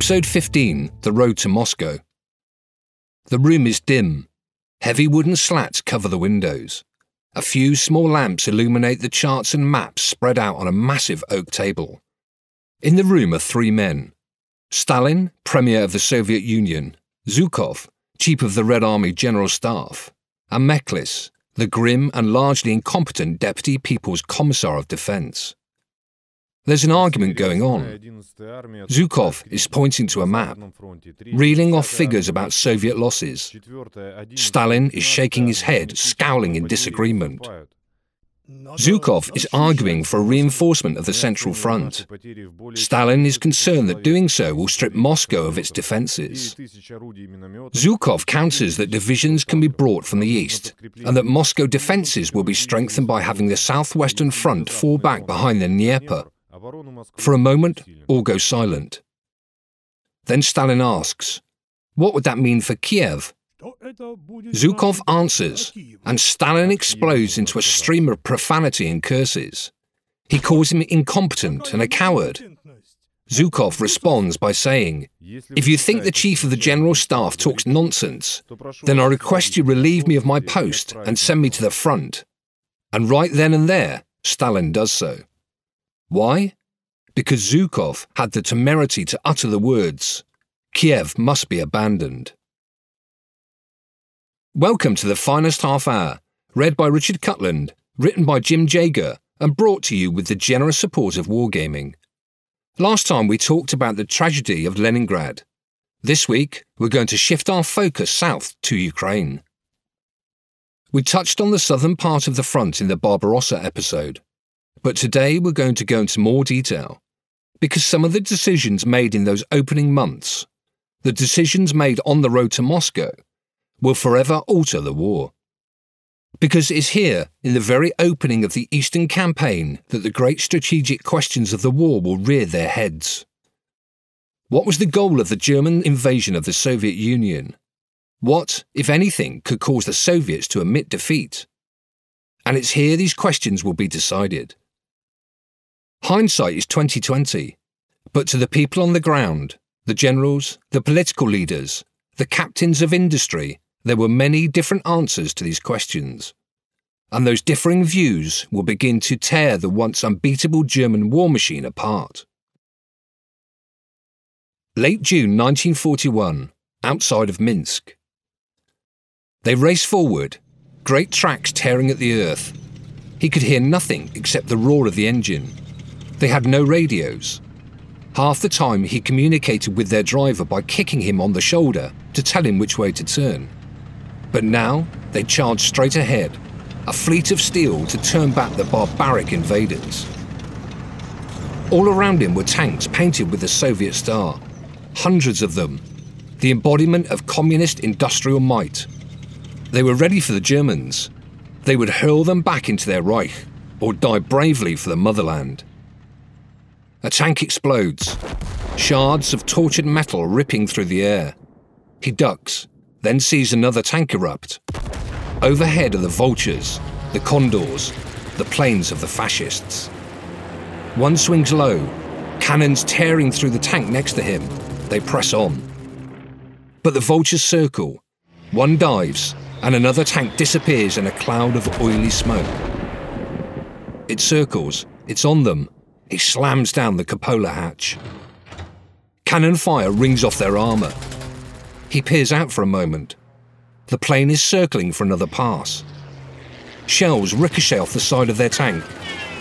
Episode 15 The Road to Moscow. The room is dim. Heavy wooden slats cover the windows. A few small lamps illuminate the charts and maps spread out on a massive oak table. In the room are three men Stalin, Premier of the Soviet Union, Zhukov, Chief of the Red Army General Staff, and Mekhlis, the grim and largely incompetent Deputy People's Commissar of Defense. There's an argument going on. Zhukov is pointing to a map, reeling off figures about Soviet losses. Stalin is shaking his head, scowling in disagreement. Zhukov is arguing for a reinforcement of the Central Front. Stalin is concerned that doing so will strip Moscow of its defences. Zhukov counters that divisions can be brought from the east and that Moscow defences will be strengthened by having the southwestern front fall back behind the Dnieper. For a moment, all go silent. Then Stalin asks, What would that mean for Kiev? Zhukov answers, and Stalin explodes into a stream of profanity and curses. He calls him incompetent and a coward. Zhukov responds by saying, If you think the Chief of the General Staff talks nonsense, then I request you relieve me of my post and send me to the front. And right then and there, Stalin does so. Why? Because Zhukov had the temerity to utter the words, Kiev must be abandoned. Welcome to the finest half hour, read by Richard Cutland, written by Jim Jager, and brought to you with the generous support of Wargaming. Last time we talked about the tragedy of Leningrad. This week, we're going to shift our focus south to Ukraine. We touched on the southern part of the front in the Barbarossa episode, but today we're going to go into more detail because some of the decisions made in those opening months, the decisions made on the road to Moscow, will forever alter the war. Because it's here, in the very opening of the Eastern Campaign, that the great strategic questions of the war will rear their heads. What was the goal of the German invasion of the Soviet Union? What, if anything, could cause the Soviets to admit defeat? And it's here these questions will be decided. Hindsight is 2020, but to the people on the ground, the generals, the political leaders, the captains of industry, there were many different answers to these questions. And those differing views will begin to tear the once unbeatable German war machine apart. Late June 1941, outside of Minsk. They race forward, great tracks tearing at the earth. He could hear nothing except the roar of the engine. They had no radios. Half the time he communicated with their driver by kicking him on the shoulder to tell him which way to turn. But now they charged straight ahead, a fleet of steel to turn back the barbaric invaders. All around him were tanks painted with the Soviet star, hundreds of them, the embodiment of communist industrial might. They were ready for the Germans. They would hurl them back into their Reich or die bravely for the motherland. A tank explodes, shards of tortured metal ripping through the air. He ducks, then sees another tank erupt. Overhead are the vultures, the condors, the planes of the fascists. One swings low, cannons tearing through the tank next to him. They press on. But the vultures circle. One dives, and another tank disappears in a cloud of oily smoke. It circles, it's on them. He slams down the cupola hatch. Cannon fire rings off their armour. He peers out for a moment. The plane is circling for another pass. Shells ricochet off the side of their tank.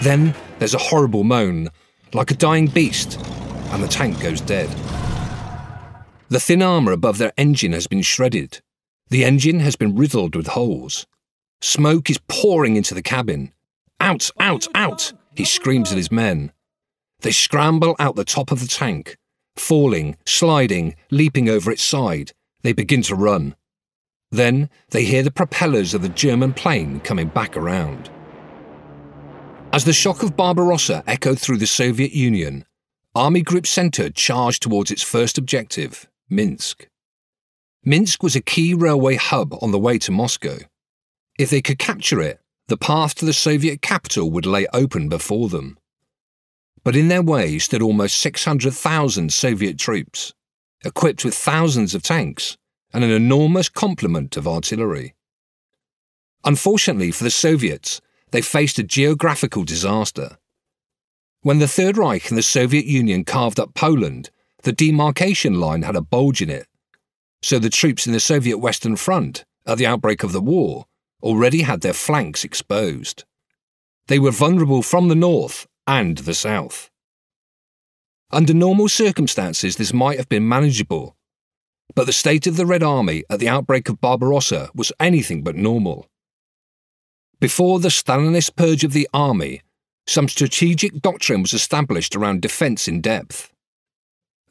Then there's a horrible moan, like a dying beast, and the tank goes dead. The thin armour above their engine has been shredded. The engine has been riddled with holes. Smoke is pouring into the cabin. Out, out, out! He screams at his men. They scramble out the top of the tank. Falling, sliding, leaping over its side, they begin to run. Then they hear the propellers of the German plane coming back around. As the shock of Barbarossa echoed through the Soviet Union, Army Group Center charged towards its first objective, Minsk. Minsk was a key railway hub on the way to Moscow. If they could capture it, the path to the Soviet capital would lay open before them. But in their way stood almost 600,000 Soviet troops, equipped with thousands of tanks and an enormous complement of artillery. Unfortunately for the Soviets, they faced a geographical disaster. When the Third Reich and the Soviet Union carved up Poland, the demarcation line had a bulge in it. So the troops in the Soviet Western Front, at the outbreak of the war, already had their flanks exposed. They were vulnerable from the north and the south. Under normal circumstances, this might have been manageable, but the state of the Red Army at the outbreak of Barbarossa was anything but normal. Before the Stalinist purge of the army, some strategic doctrine was established around defence in depth.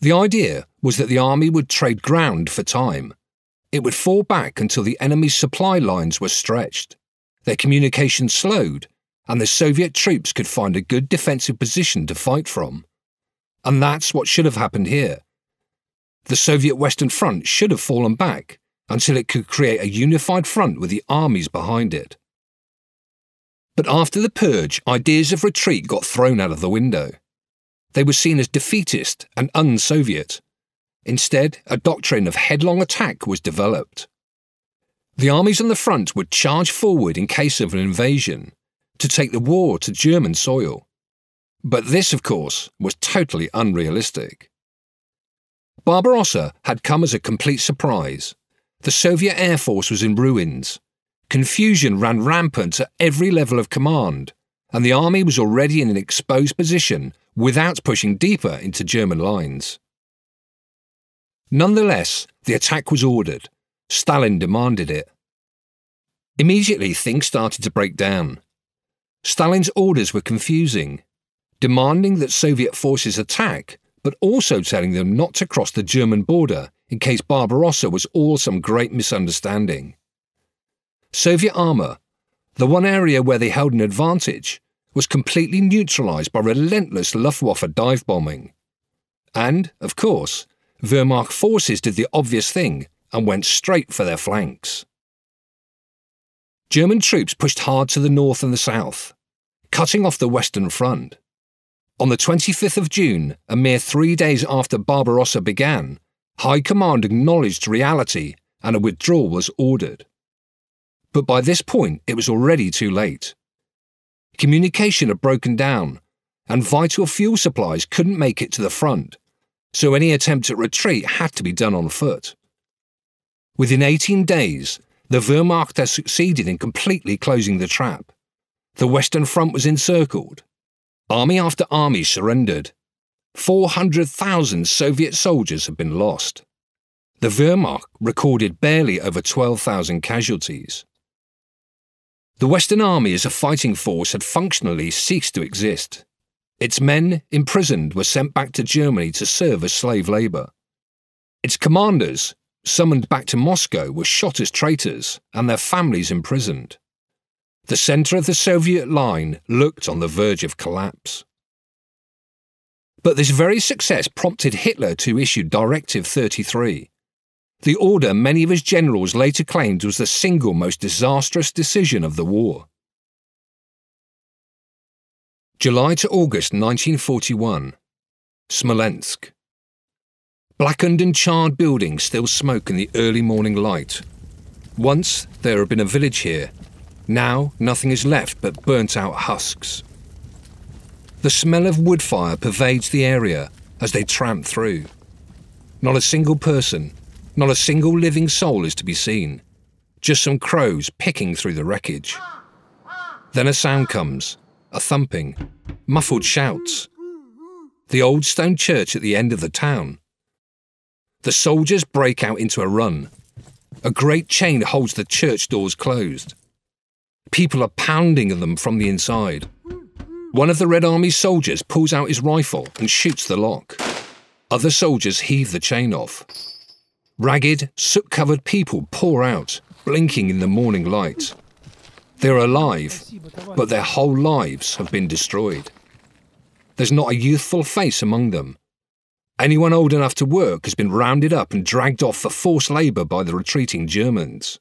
The idea was that the army would trade ground for time. It would fall back until the enemy's supply lines were stretched, their communications slowed, and the Soviet troops could find a good defensive position to fight from. And that's what should have happened here. The Soviet Western Front should have fallen back until it could create a unified front with the armies behind it. But after the purge, ideas of retreat got thrown out of the window. They were seen as defeatist and un Soviet. Instead, a doctrine of headlong attack was developed. The armies on the front would charge forward in case of an invasion, to take the war to German soil. But this, of course, was totally unrealistic. Barbarossa had come as a complete surprise. The Soviet Air Force was in ruins. Confusion ran rampant at every level of command, and the army was already in an exposed position without pushing deeper into German lines. Nonetheless, the attack was ordered. Stalin demanded it. Immediately, things started to break down. Stalin's orders were confusing, demanding that Soviet forces attack, but also telling them not to cross the German border in case Barbarossa was all some great misunderstanding. Soviet armour, the one area where they held an advantage, was completely neutralised by relentless Luftwaffe dive bombing. And, of course, Wehrmacht forces did the obvious thing and went straight for their flanks. German troops pushed hard to the north and the south, cutting off the Western Front. On the 25th of June, a mere three days after Barbarossa began, High Command acknowledged reality and a withdrawal was ordered. But by this point, it was already too late. Communication had broken down, and vital fuel supplies couldn't make it to the front, so any attempt at retreat had to be done on foot. Within 18 days, the Wehrmacht had succeeded in completely closing the trap. The Western Front was encircled. Army after army surrendered. 400,000 Soviet soldiers had been lost. The Wehrmacht recorded barely over 12,000 casualties. The Western Army as a fighting force had functionally ceased to exist. Its men, imprisoned, were sent back to Germany to serve as slave labour. Its commanders, summoned back to Moscow, were shot as traitors and their families imprisoned. The centre of the Soviet line looked on the verge of collapse. But this very success prompted Hitler to issue Directive 33, the order many of his generals later claimed was the single most disastrous decision of the war. July to August 1941. Smolensk. Blackened and charred buildings still smoke in the early morning light. Once there had been a village here. Now nothing is left but burnt out husks. The smell of wood fire pervades the area as they tramp through. Not a single person, not a single living soul is to be seen, just some crows picking through the wreckage. Then a sound comes, a thumping, muffled shouts. The old stone church at the end of the town. The soldiers break out into a run. A great chain holds the church doors closed. People are pounding on them from the inside. One of the Red Army soldiers pulls out his rifle and shoots the lock. Other soldiers heave the chain off. Ragged, soot covered people pour out, blinking in the morning light. They're alive, but their whole lives have been destroyed. There's not a youthful face among them. Anyone old enough to work has been rounded up and dragged off for forced labour by the retreating Germans.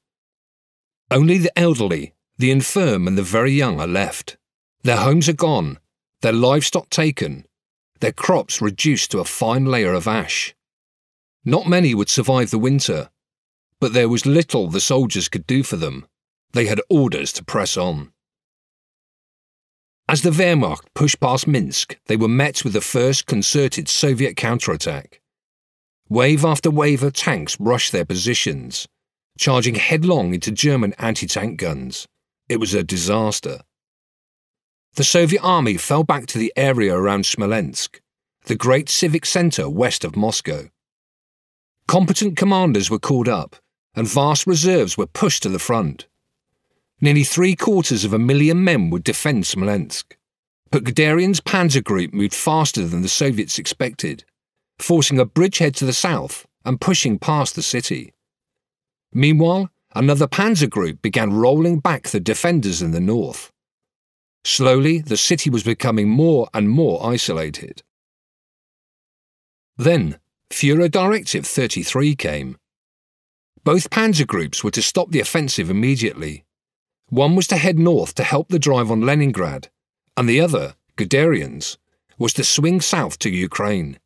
Only the elderly, the infirm, and the very young are left. Their homes are gone, their livestock taken, their crops reduced to a fine layer of ash. Not many would survive the winter, but there was little the soldiers could do for them. They had orders to press on. As the Wehrmacht pushed past Minsk, they were met with the first concerted Soviet counterattack. Wave after wave of tanks rushed their positions, charging headlong into German anti tank guns. It was a disaster. The Soviet army fell back to the area around Smolensk, the great civic centre west of Moscow. Competent commanders were called up, and vast reserves were pushed to the front. Nearly three quarters of a million men would defend Smolensk. But Guderian's panzer group moved faster than the Soviets expected, forcing a bridgehead to the south and pushing past the city. Meanwhile, another panzer group began rolling back the defenders in the north. Slowly, the city was becoming more and more isolated. Then, Führer Directive 33 came. Both panzer groups were to stop the offensive immediately. One was to head north to help the drive on Leningrad, and the other, Guderian's, was to swing south to Ukraine.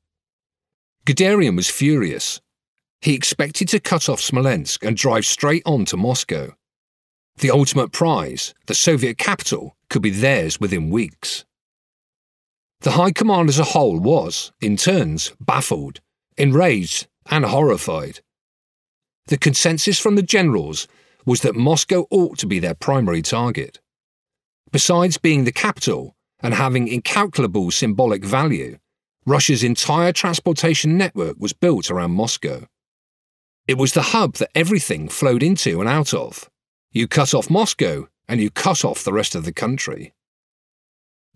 Guderian was furious. He expected to cut off Smolensk and drive straight on to Moscow. The ultimate prize, the Soviet capital, could be theirs within weeks. The High Command as a whole was, in turns, baffled, enraged, and horrified. The consensus from the generals was that Moscow ought to be their primary target. Besides being the capital and having incalculable symbolic value, Russia's entire transportation network was built around Moscow. It was the hub that everything flowed into and out of. You cut off Moscow, and you cut off the rest of the country.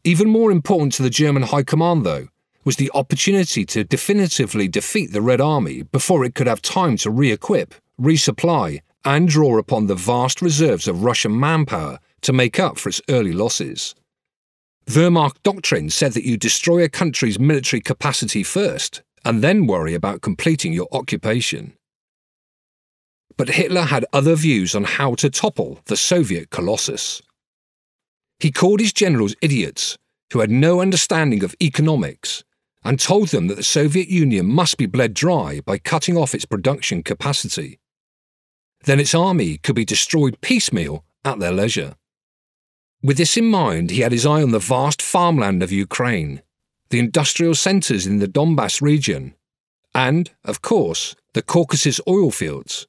Even more important to the German High Command, though, was the opportunity to definitively defeat the Red Army before it could have time to re equip, resupply, and draw upon the vast reserves of Russian manpower to make up for its early losses. Wehrmacht doctrine said that you destroy a country's military capacity first, and then worry about completing your occupation. But Hitler had other views on how to topple the Soviet colossus. He called his generals idiots who had no understanding of economics and told them that the Soviet Union must be bled dry by cutting off its production capacity. Then its army could be destroyed piecemeal at their leisure. With this in mind, he had his eye on the vast farmland of Ukraine, the industrial centres in the Donbass region, and, of course, the Caucasus oil fields.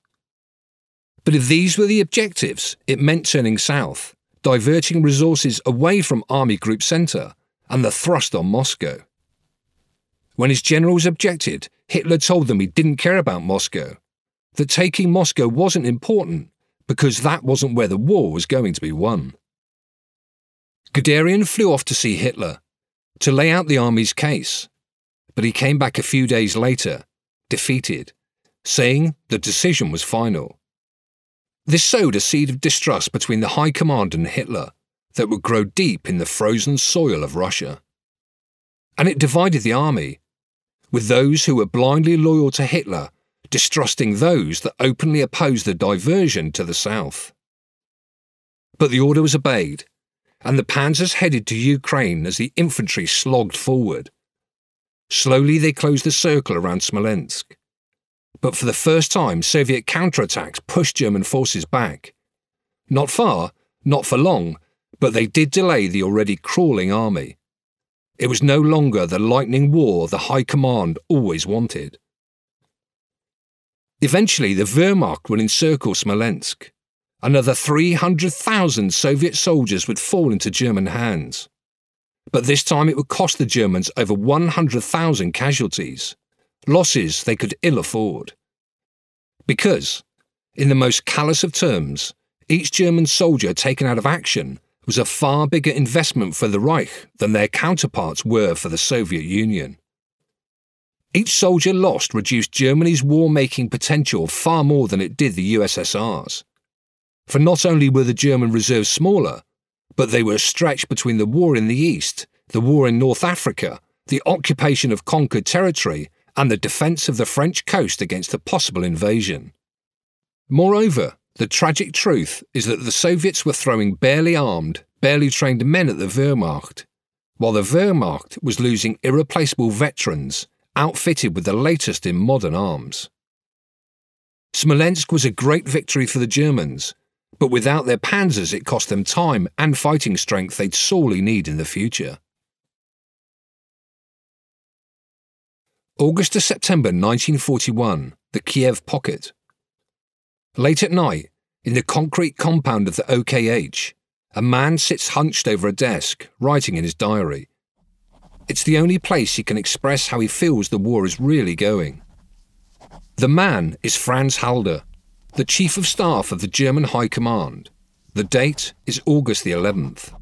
But if these were the objectives, it meant turning south, diverting resources away from Army Group Centre and the thrust on Moscow. When his generals objected, Hitler told them he didn't care about Moscow, that taking Moscow wasn't important because that wasn't where the war was going to be won. Guderian flew off to see Hitler, to lay out the army's case, but he came back a few days later, defeated, saying the decision was final. This sowed a seed of distrust between the High Command and Hitler that would grow deep in the frozen soil of Russia. And it divided the army, with those who were blindly loyal to Hitler distrusting those that openly opposed the diversion to the south. But the order was obeyed, and the panzers headed to Ukraine as the infantry slogged forward. Slowly they closed the circle around Smolensk. But for the first time, Soviet counterattacks pushed German forces back. Not far, not for long, but they did delay the already crawling army. It was no longer the lightning war the High Command always wanted. Eventually, the Wehrmacht would encircle Smolensk. Another 300,000 Soviet soldiers would fall into German hands. But this time it would cost the Germans over 100,000 casualties, losses they could ill afford. Because, in the most callous of terms, each German soldier taken out of action was a far bigger investment for the Reich than their counterparts were for the Soviet Union. Each soldier lost reduced Germany's war making potential far more than it did the USSR's. For not only were the German reserves smaller, but they were stretched between the war in the East, the war in North Africa, the occupation of conquered territory, and the defence of the French coast against a possible invasion. Moreover, the tragic truth is that the Soviets were throwing barely armed, barely trained men at the Wehrmacht, while the Wehrmacht was losing irreplaceable veterans outfitted with the latest in modern arms. Smolensk was a great victory for the Germans, but without their panzers it cost them time and fighting strength they'd sorely need in the future. August to September 1941, the Kiev Pocket. Late at night, in the concrete compound of the OKH, a man sits hunched over a desk, writing in his diary. It's the only place he can express how he feels the war is really going. The man is Franz Halder, the Chief of Staff of the German High Command. The date is August the 11th,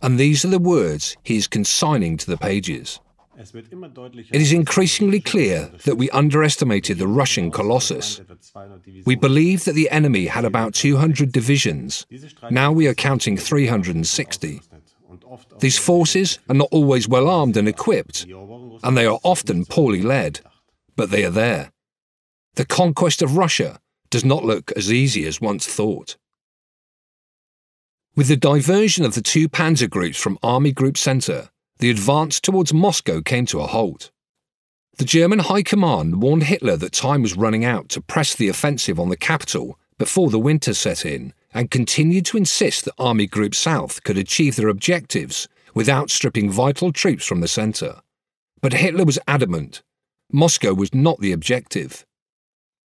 and these are the words he is consigning to the pages. It is increasingly clear that we underestimated the Russian colossus. We believed that the enemy had about 200 divisions. Now we are counting 360. These forces are not always well armed and equipped, and they are often poorly led, but they are there. The conquest of Russia does not look as easy as once thought. With the diversion of the two panzer groups from Army Group Centre, the advance towards Moscow came to a halt. The German High Command warned Hitler that time was running out to press the offensive on the capital before the winter set in and continued to insist that Army Group South could achieve their objectives without stripping vital troops from the centre. But Hitler was adamant Moscow was not the objective.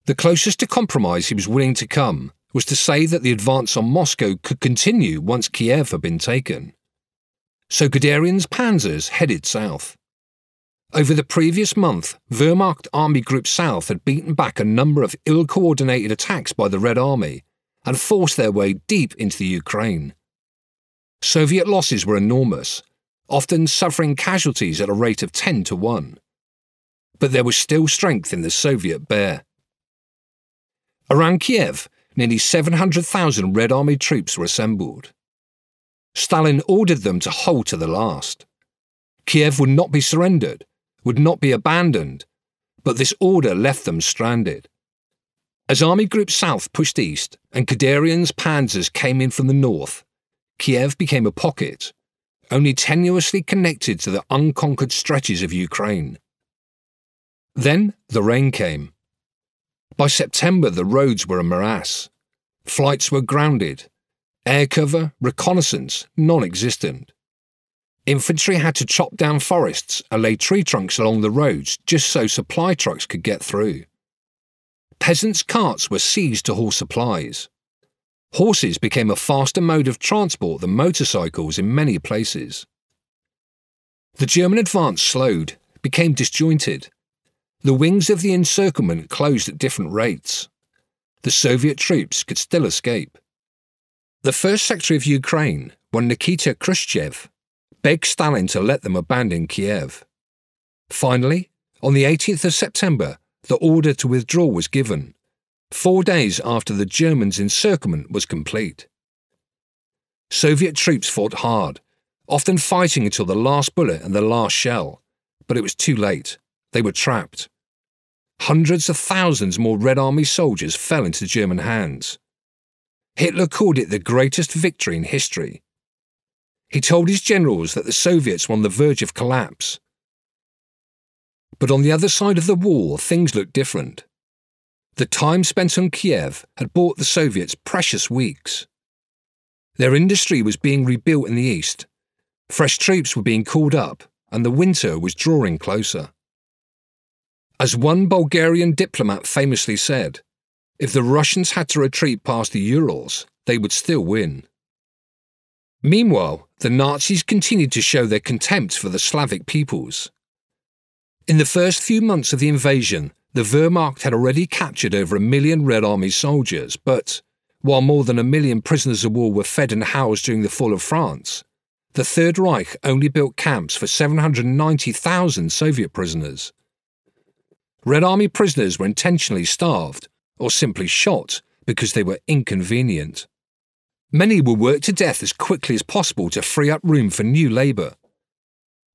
The closest to compromise he was willing to come was to say that the advance on Moscow could continue once Kiev had been taken so Guderian's panzers headed south. Over the previous month, Wehrmacht Army Group South had beaten back a number of ill coordinated attacks by the Red Army and forced their way deep into the Ukraine. Soviet losses were enormous, often suffering casualties at a rate of 10 to 1. But there was still strength in the Soviet bear. Around Kiev, nearly 700,000 Red Army troops were assembled. Stalin ordered them to hold to the last. Kiev would not be surrendered, would not be abandoned, but this order left them stranded. As Army Group South pushed east and Guderian's panzers came in from the north, Kiev became a pocket, only tenuously connected to the unconquered stretches of Ukraine. Then the rain came. By September, the roads were a morass. Flights were grounded, Air cover, reconnaissance, non existent. Infantry had to chop down forests and lay tree trunks along the roads just so supply trucks could get through. Peasants' carts were seized to haul supplies. Horses became a faster mode of transport than motorcycles in many places. The German advance slowed, became disjointed. The wings of the encirclement closed at different rates. The Soviet troops could still escape. The First Secretary of Ukraine, one Nikita Khrushchev, begged Stalin to let them abandon Kiev. Finally, on the 18th of September, the order to withdraw was given, four days after the Germans' encirclement was complete. Soviet troops fought hard, often fighting until the last bullet and the last shell, but it was too late. They were trapped. Hundreds of thousands more Red Army soldiers fell into German hands. Hitler called it the greatest victory in history. He told his generals that the Soviets were on the verge of collapse. But on the other side of the war, things looked different. The time spent on Kiev had bought the Soviets precious weeks. Their industry was being rebuilt in the east, fresh troops were being called up, and the winter was drawing closer. As one Bulgarian diplomat famously said, if the Russians had to retreat past the Urals, they would still win. Meanwhile, the Nazis continued to show their contempt for the Slavic peoples. In the first few months of the invasion, the Wehrmacht had already captured over a million Red Army soldiers, but while more than a million prisoners of war were fed and housed during the fall of France, the Third Reich only built camps for 790,000 Soviet prisoners. Red Army prisoners were intentionally starved or simply shot because they were inconvenient. Many were worked to death as quickly as possible to free up room for new labour.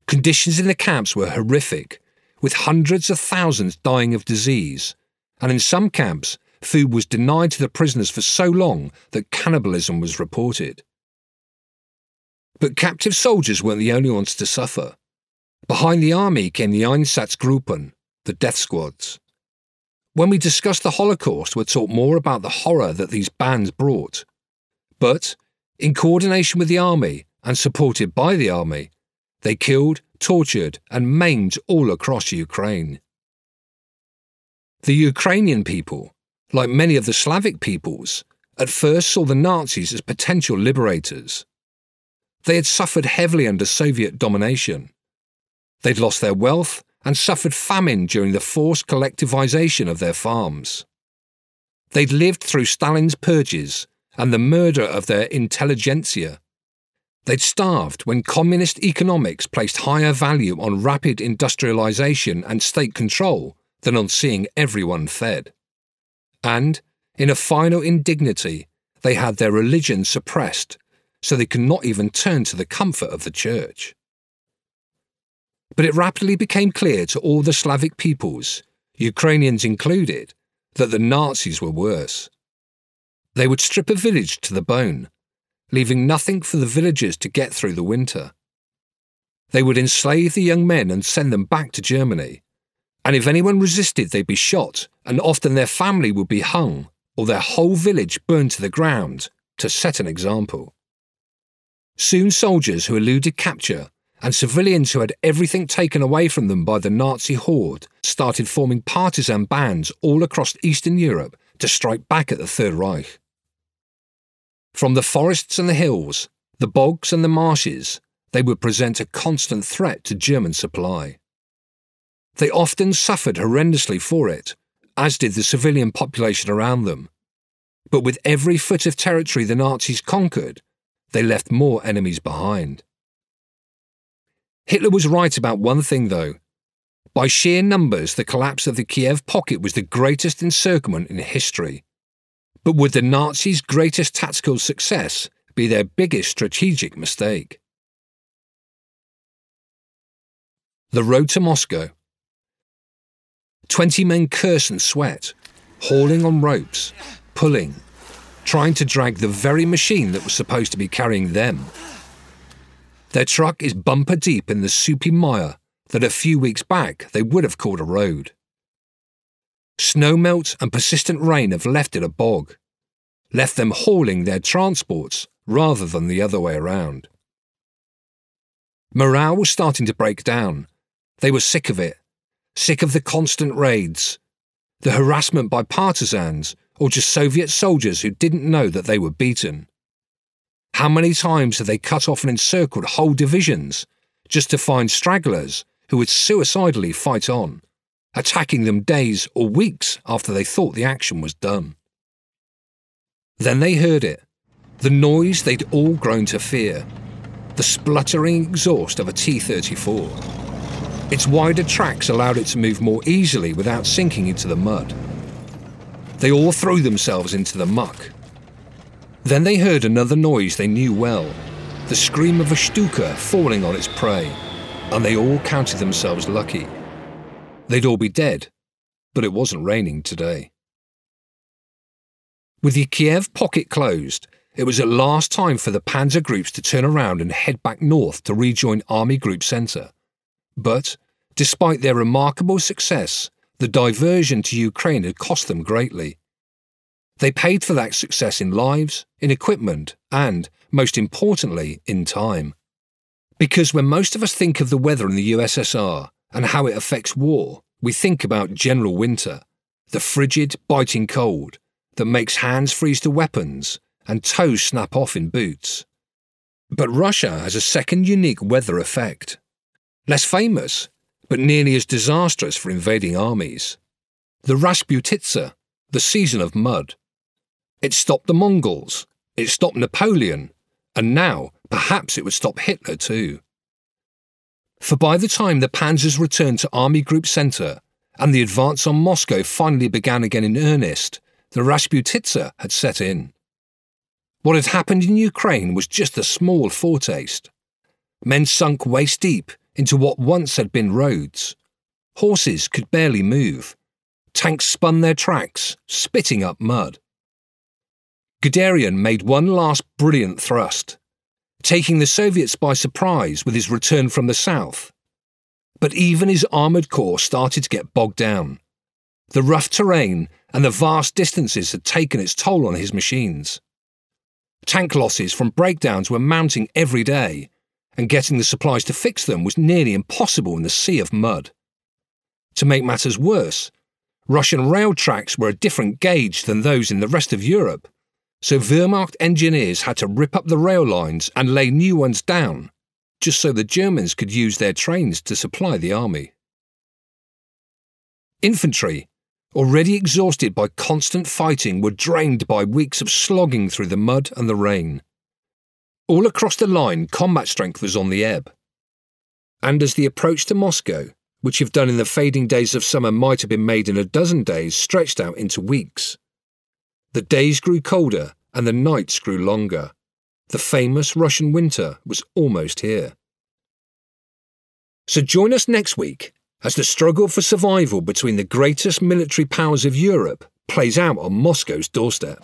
Conditions in the camps were horrific, with hundreds of thousands dying of disease, and in some camps, food was denied to the prisoners for so long that cannibalism was reported. But captive soldiers weren't the only ones to suffer. Behind the army came the Einsatzgruppen, the death squads. When we discuss the Holocaust, we'll talk more about the horror that these bands brought. But, in coordination with the army and supported by the army, they killed, tortured, and maimed all across Ukraine. The Ukrainian people, like many of the Slavic peoples, at first saw the Nazis as potential liberators. They had suffered heavily under Soviet domination. They'd lost their wealth and suffered famine during the forced collectivization of their farms. They'd lived through Stalin's purges and the murder of their intelligentsia. They'd starved when communist economics placed higher value on rapid industrialization and state control than on seeing everyone fed. And, in a final indignity, they had their religion suppressed, so they could not even turn to the comfort of the church. But it rapidly became clear to all the Slavic peoples, Ukrainians included, that the Nazis were worse. They would strip a village to the bone, leaving nothing for the villagers to get through the winter. They would enslave the young men and send them back to Germany. And if anyone resisted, they'd be shot, and often their family would be hung or their whole village burned to the ground to set an example. Soon, soldiers who eluded capture and civilians who had everything taken away from them by the Nazi horde started forming partisan bands all across Eastern Europe to strike back at the Third Reich. From the forests and the hills, the bogs and the marshes, they would present a constant threat to German supply. They often suffered horrendously for it, as did the civilian population around them. But with every foot of territory the Nazis conquered, they left more enemies behind. Hitler was right about one thing, though. By sheer numbers, the collapse of the Kiev pocket was the greatest encirclement in history. But would the Nazis' greatest tactical success be their biggest strategic mistake? The road to Moscow. Twenty men curse and sweat, hauling on ropes, pulling, trying to drag the very machine that was supposed to be carrying them. Their truck is bumper deep in the soupy mire that a few weeks back they would have called a road. Snowmelt and persistent rain have left it a bog, left them hauling their transports rather than the other way around. Morale was starting to break down. They were sick of it, sick of the constant raids, the harassment by partisans or just Soviet soldiers who didn't know that they were beaten. How many times have they cut off and encircled whole divisions just to find stragglers who would suicidally fight on, attacking them days or weeks after they thought the action was done? Then they heard it the noise they'd all grown to fear the spluttering exhaust of a T 34. Its wider tracks allowed it to move more easily without sinking into the mud. They all threw themselves into the muck then they heard another noise they knew well the scream of a Stuka falling on its prey, and they all counted themselves lucky. They'd all be dead, but it wasn't raining today. With the Kiev pocket closed, it was at last time for the panzer groups to turn around and head back north to rejoin Army Group Centre. But, despite their remarkable success, the diversion to Ukraine had cost them greatly. They paid for that success in lives, in equipment, and, most importantly, in time. Because when most of us think of the weather in the USSR and how it affects war, we think about general winter, the frigid, biting cold that makes hands freeze to weapons and toes snap off in boots. But Russia has a second unique weather effect. Less famous, but nearly as disastrous for invading armies. The Rasputitsa, the season of mud. It stopped the Mongols, it stopped Napoleon, and now perhaps it would stop Hitler too. For by the time the panzers returned to Army Group Centre and the advance on Moscow finally began again in earnest, the Rasputitsa had set in. What had happened in Ukraine was just a small foretaste. Men sunk waist deep into what once had been roads. Horses could barely move. Tanks spun their tracks, spitting up mud. Guderian made one last brilliant thrust, taking the Soviets by surprise with his return from the south. But even his armoured corps started to get bogged down. The rough terrain and the vast distances had taken its toll on his machines. Tank losses from breakdowns were mounting every day, and getting the supplies to fix them was nearly impossible in the sea of mud. To make matters worse, Russian rail tracks were a different gauge than those in the rest of Europe, so Wehrmacht engineers had to rip up the rail lines and lay new ones down, just so the Germans could use their trains to supply the army. Infantry, already exhausted by constant fighting, were drained by weeks of slogging through the mud and the rain. All across the line, combat strength was on the ebb. And as the approach to Moscow, which if done in the fading days of summer might have been made in a dozen days, stretched out into weeks. The days grew colder and the nights grew longer. The famous Russian winter was almost here. So join us next week as the struggle for survival between the greatest military powers of Europe plays out on Moscow's doorstep.